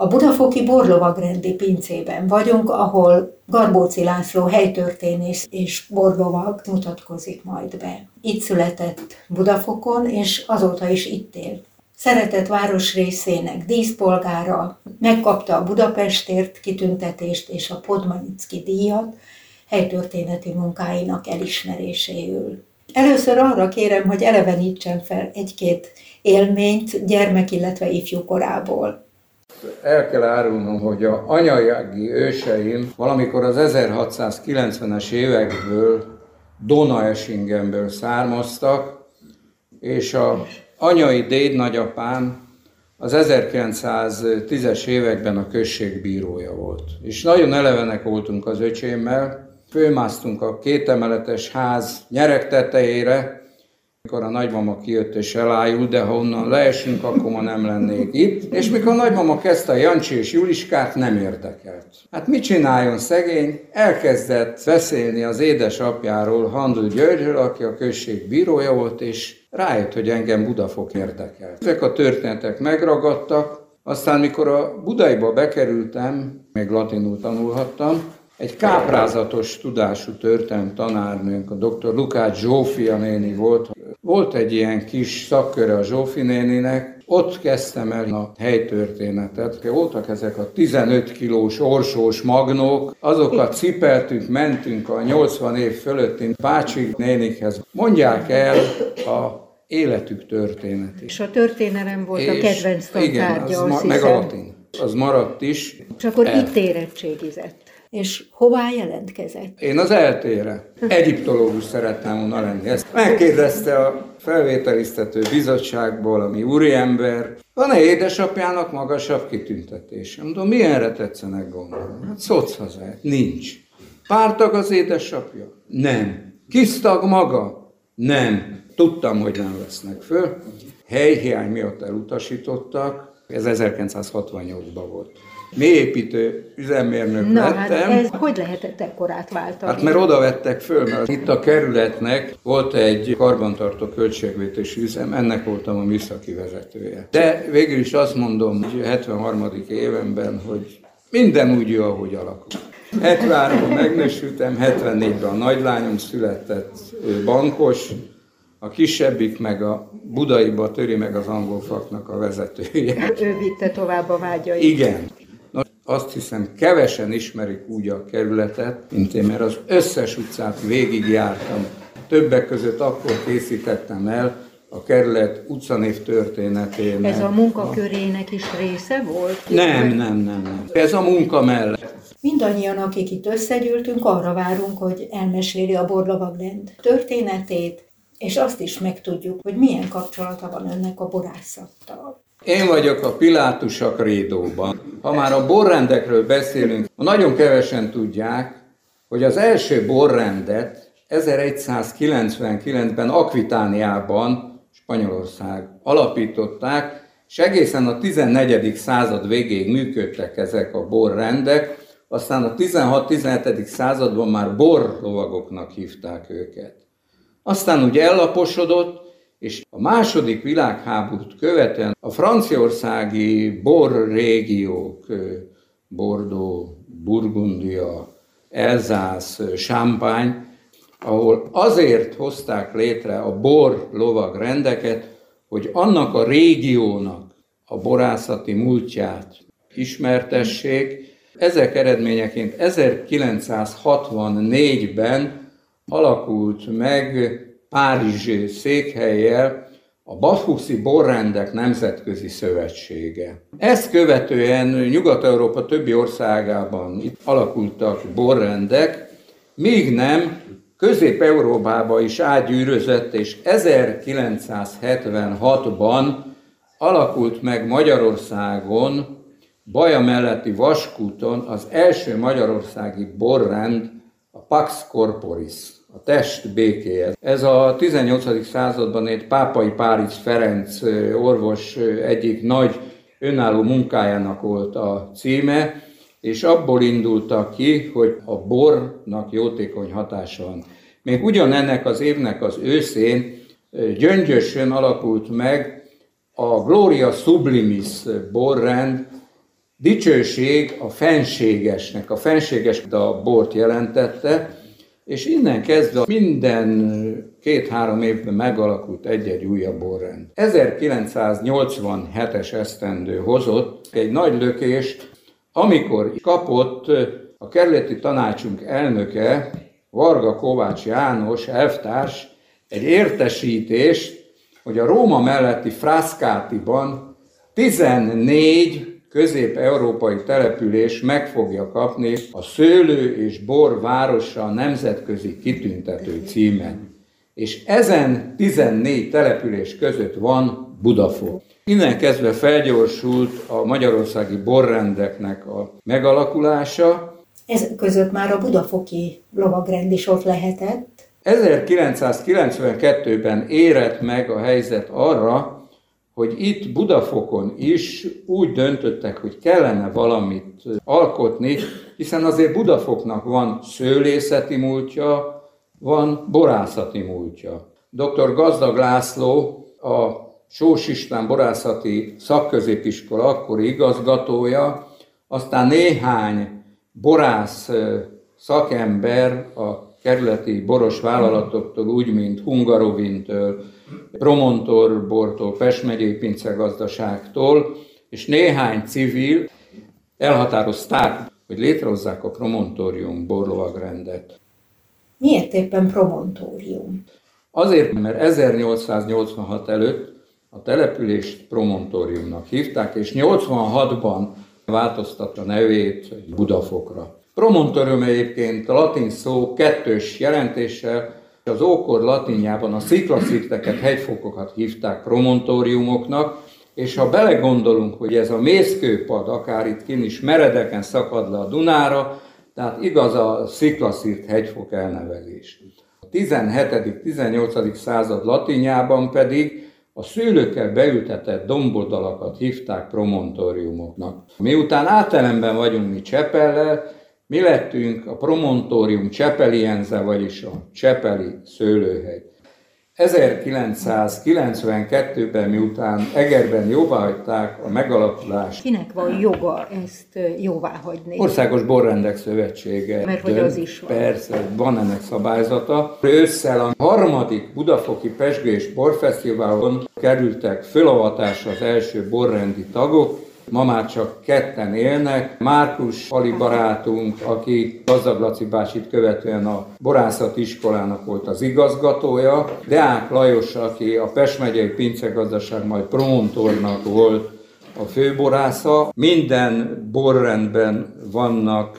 A Budafoki Borlovagrendi pincében vagyunk, ahol Garbóci László helytörténész és borlovag mutatkozik majd be. Itt született Budafokon, és azóta is itt él. Szeretett városrészének díszpolgára, megkapta a Budapestért kitüntetést és a Podmanicki díjat helytörténeti munkáinak elismeréséül. Először arra kérem, hogy elevenítsen fel egy-két élményt gyermek, illetve ifjú korából. El kell árulnom, hogy a anyajági őseim valamikor az 1690-es évekből Donaesingenből származtak, és a anyai déd nagyapám az 1910-es években a község bírója volt. És nagyon elevenek voltunk az öcsémmel, fölmásztunk a kétemeletes ház nyerek tetejére, mikor a nagymama kijött és elájult, de ha onnan leesünk, akkor ma nem lennék itt. És mikor a nagymama kezdte a Jancsi és Juliskát, nem érdekelt. Hát mit csináljon szegény? Elkezdett beszélni az édesapjáról, Handl Györgyről, aki a község bírója volt, és rájött, hogy engem Budafok érdekel. Ezek a történetek megragadtak, aztán mikor a Budaiba bekerültem, még latinul tanulhattam, egy káprázatos tudású történelmi tanárnőnk, a dr. Lukács Zsófia néni volt. Volt egy ilyen kis szakköre a Zsófi néninek, ott kezdtem el a helytörténetet. Voltak ezek a 15 kilós orsós magnók, azokat cipeltünk, mentünk a 80 év fölötti bácsi nénikhez. Mondják el a életük történetét. És a történelem volt és a kedvenc tantárgya, igen, az ma, meg a latin. Az maradt is. És akkor el. itt érettségizett. És hová jelentkezett? Én az eltére. Egyiptológus szerettem volna lenni. Ezt megkérdezte a felvételiztető bizottságból, ami úriember, van-e édesapjának magasabb kitüntetése? Mondom, milyenre tetszenek gondolni? Hát szoc hazáját. Nincs. Pártag az édesapja? Nem. Kisztag maga? Nem. Tudtam, hogy nem vesznek föl. Helyhiány miatt elutasítottak. Ez 1968-ban volt mélyépítő üzemmérnök Na, hát lettem. Hát ez hogy lehetett ekkorát váltani? Hát mert oda vettek föl, mert itt a kerületnek volt egy karbantartó költségvétési üzem, ennek voltam a műszaki vezetője. De végül is azt mondom, hogy 73. évenben, hogy minden úgy jó, ahogy alakul. 73-ban megnősültem, 74-ben a nagylányom született bankos, a kisebbik meg a budaiba töri meg az angol faknak a vezetője. Ő vitte tovább a vágyait. Igen. Azt hiszem, kevesen ismerik úgy a kerületet, mint én, mert az összes utcát végigjártam. Többek között akkor készítettem el a kerület utcanév történetének. Ez a munkakörének is része volt? Nem, nem, nem, nem. Ez a munka mellett. Mindannyian, akik itt összegyűltünk, arra várunk, hogy elmeséli a Borlavaglend történetét, és azt is megtudjuk, hogy milyen kapcsolata van önnek a borászattal. Én vagyok a Pilátusak rédóban. Ha már a borrendekről beszélünk, nagyon kevesen tudják, hogy az első borrendet 1199-ben Akvitániában, Spanyolország alapították, és egészen a 14. század végéig működtek ezek a borrendek, aztán a 16-17. században már borlovagoknak hívták őket. Aztán úgy ellaposodott, és a második világháborút követően a franciaországi bor régiók, Bordeaux, Burgundia, Elzász, Champagne, ahol azért hozták létre a bor lovag rendeket, hogy annak a régiónak a borászati múltját ismertessék. Ezek eredményeként 1964-ben alakult meg Párizs székhelyel a Bafuszi Borrendek Nemzetközi Szövetsége. Ezt követően Nyugat-Európa többi országában itt alakultak borrendek, míg nem Közép-Európába is átgyűrözött, és 1976-ban alakult meg Magyarországon, Baja melletti Vaskúton az első magyarországi borrend, a Pax Corporis a test békéje. Ez a 18. században egy pápai Párizs Ferenc orvos egyik nagy önálló munkájának volt a címe, és abból indultak ki, hogy a bornak jótékony hatása van. Még ugyanennek az évnek az őszén gyöngyösön alakult meg a Gloria Sublimis borrend, dicsőség a fenségesnek, a fenséges a bort jelentette, és innen kezdve minden két-három évben megalakult egy-egy újabb borrend. 1987-es esztendő hozott egy nagy lökést, amikor kapott a kerületi tanácsunk elnöke, Varga Kovács János, elvtárs, egy értesítést, hogy a Róma melletti Frascatiban 14 közép-európai település meg fogja kapni a Szőlő és Bor városa nemzetközi kitüntető címen. És ezen 14 település között van Budafok. Innen kezdve felgyorsult a magyarországi borrendeknek a megalakulása. Ez között már a budafoki lovagrend is ott lehetett. 1992-ben érett meg a helyzet arra, hogy itt Budafokon is úgy döntöttek, hogy kellene valamit alkotni, hiszen azért Budafoknak van szőlészeti múltja, van borászati múltja. Dr. Gazdag László, a Sós István borászati szakközépiskola akkori igazgatója, aztán néhány borász szakember a kerületi boros vállalatoktól, úgy, mint Hungarovintől, Promontorbortól, Pest megyei pincegazdaságtól, és néhány civil elhatározták, hogy létrehozzák a Promontorium borlovagrendet. Miért éppen Promontorium? Azért, mert 1886 előtt a települést Promontoriumnak hívták, és 86-ban változtatta nevét Budafokra. Promontorium egyébként a latin szó kettős jelentéssel, az ókor latinjában a sziklaszirteket, hegyfokokat hívták promontóriumoknak, és ha belegondolunk, hogy ez a mészkőpad akár itt kin is meredeken szakad le a Dunára, tehát igaz a sziklaszírt hegyfok elnevezés. A 17.-18. század latinjában pedig a szőlőkkel beültetett domboldalakat hívták promontóriumoknak. Miután átelemben vagyunk mi Csepellel, mi lettünk a Promontorium Csepelienze, vagyis a Csepeli szőlőhegy. 1992-ben, miután Egerben jóváhagyták a megalakulást. Kinek van joga ezt jóváhagyni? Országos Borrendek Szövetsége. Mert hogy az is van. Persze, van ennek szabályzata. Ősszel a harmadik Budafoki Pesgő és Borfesztiválon kerültek fölavatásra az első borrendi tagok, Ma már csak ketten élnek. Márkus Ali barátunk, aki Gazdag Laci bácsit követően a borászat iskolának volt az igazgatója. Deák Lajos, aki a Pest megyei pincegazdaság, majd promontornak volt a főborásza. Minden borrendben vannak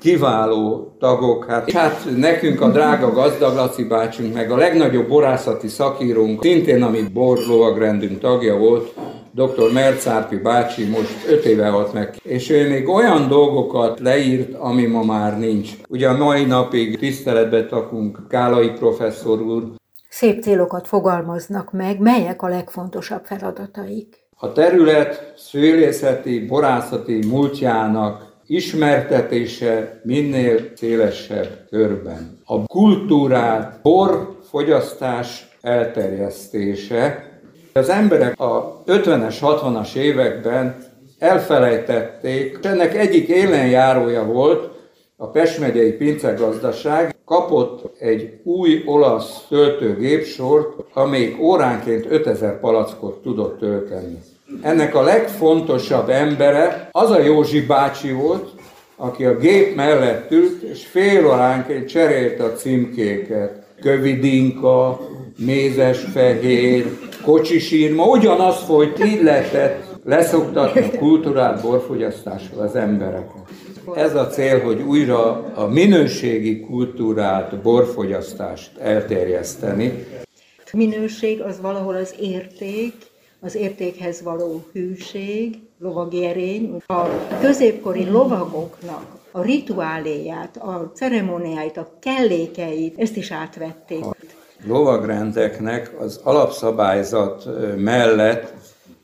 kiváló tagok. Hát, hát nekünk a drága gazdag Laci bácsunk, meg a legnagyobb borászati szakírónk, szintén ami borlovagrendünk tagja volt, dr. Mercárpi bácsi most öt éve halt meg, és ő még olyan dolgokat leírt, ami ma már nincs. Ugye a mai napig tiszteletbe takunk Kálai professzor úr. Szép célokat fogalmaznak meg, melyek a legfontosabb feladataik? A terület szőlészeti, borászati múltjának ismertetése minél szélesebb körben. A kultúrát, borfogyasztás elterjesztése, az emberek a 50-es, 60-as években elfelejtették, ennek egyik élenjárója volt a Pest megyei pincegazdaság, kapott egy új olasz töltőgépsort, amelyik óránként 5000 palackot tudott tölteni. Ennek a legfontosabb embere az a Józsi bácsi volt, aki a gép mellett ült, és fél óránként cserélte a címkéket. Kövidinka, mézes fehér, kocsisírma, ugyanaz folyt, így leszoktatni a kultúrát borfogyasztásról az embereket. Ez a cél, hogy újra a minőségi kultúrát, borfogyasztást elterjeszteni. Minőség az valahol az érték, az értékhez való hűség, lovagi erény. A középkori lovagoknak a rituáléját, a ceremóniáit, a kellékeit, ezt is átvették lovagrendeknek az alapszabályzat mellett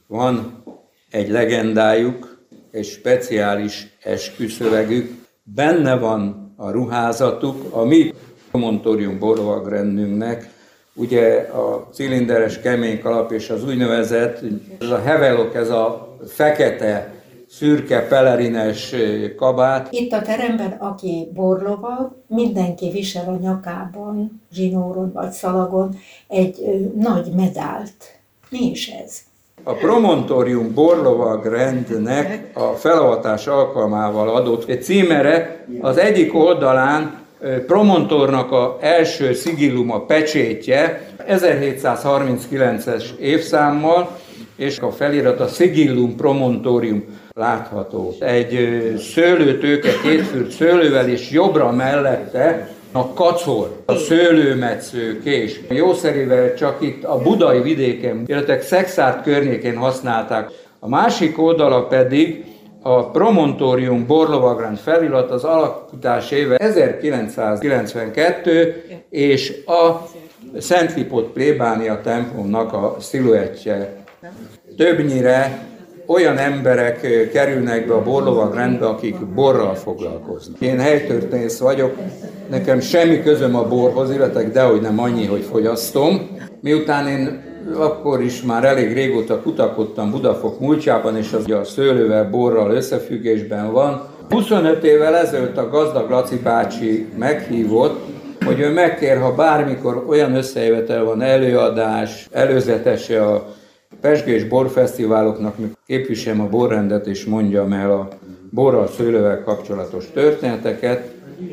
van egy legendájuk, egy speciális esküszövegük, benne van a ruházatuk, a mi Montorium borlovagrendünknek, ugye a cilinderes kemény kalap és az úgynevezett, ez a hevelok, ez a fekete szürke pelerines kabát. Itt a teremben, aki borlova, mindenki visel a nyakában, zsinóron vagy szalagon egy nagy medált. Mi is ez? A Promontorium borlovag rendnek a felavatás alkalmával adott egy címere az egyik oldalán Promontornak a első szigillum a pecsétje 1739-es évszámmal, és a felirat a Sigillum Promontorium látható. Egy szőlőtőke kétfűrt szőlővel, és jobbra mellette a kacor, a szőlőmetsző kés. Jószerivel csak itt a budai vidéken, illetve Szexárd környékén használták. A másik oldala pedig a Promontorium Borlovagrend felirat az alakítás éve 1992, és a Szent Lipot plébánia templomnak a sziluettje. Többnyire olyan emberek kerülnek be a borlovag rendbe, akik borral foglalkoznak. Én helytörténész vagyok, nekem semmi közöm a borhoz, illetve dehogy nem annyi, hogy fogyasztom. Miután én akkor is már elég régóta kutakodtam Budafok múltjában, és az a szőlővel, borral összefüggésben van. 25 évvel ezelőtt a gazdag Laci bácsi meghívott, hogy ő megkér, ha bármikor olyan összejövetel van, előadás, előzetese a Pesgés borfesztiváloknak, mikor képviselem a borrendet és mondjam el a borral szőlővel kapcsolatos történeteket.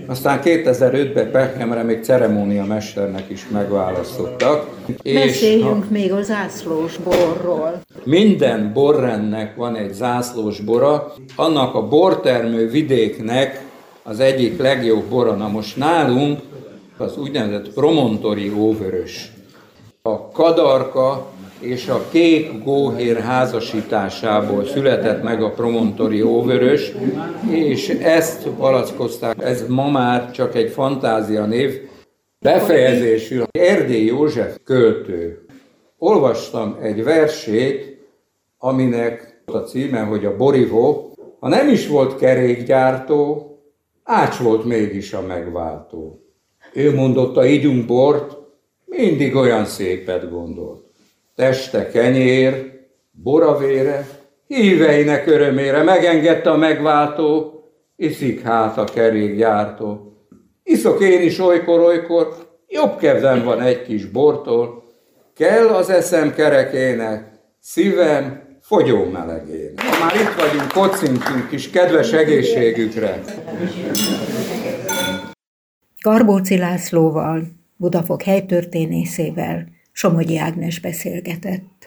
Aztán 2005-ben Pechemre még ceremóniamesternek is megválasztottak. Beszéljünk és még a zászlós borról. Minden borrendnek van egy zászlós bora, annak a bortermő vidéknek az egyik legjobb bora. Na most nálunk az úgynevezett promontori óvörös. A kadarka és a kék góhér házasításából született meg a promontori óvörös, és ezt palackozták, ez ma már csak egy fantázia név, befejezésül Erdély József költő. Olvastam egy versét, aminek a címe, hogy a Borivó, ha nem is volt kerékgyártó, ács volt mégis a megváltó. Ő mondotta, ígyunk bort, mindig olyan szépet gondolt teste kenyér, boravére, híveinek örömére megengedte a megváltó, iszik hát a kerékgyártó. Iszok én is olykor-olykor, jobb kedvem van egy kis bortól, kell az eszem kerekének, szívem fogyó melegének. Már itt vagyunk, kocinkünk is, kedves egészségükre! Garbóci Lászlóval, Budafok helytörténészével, Somogyi Ágnes beszélgetett.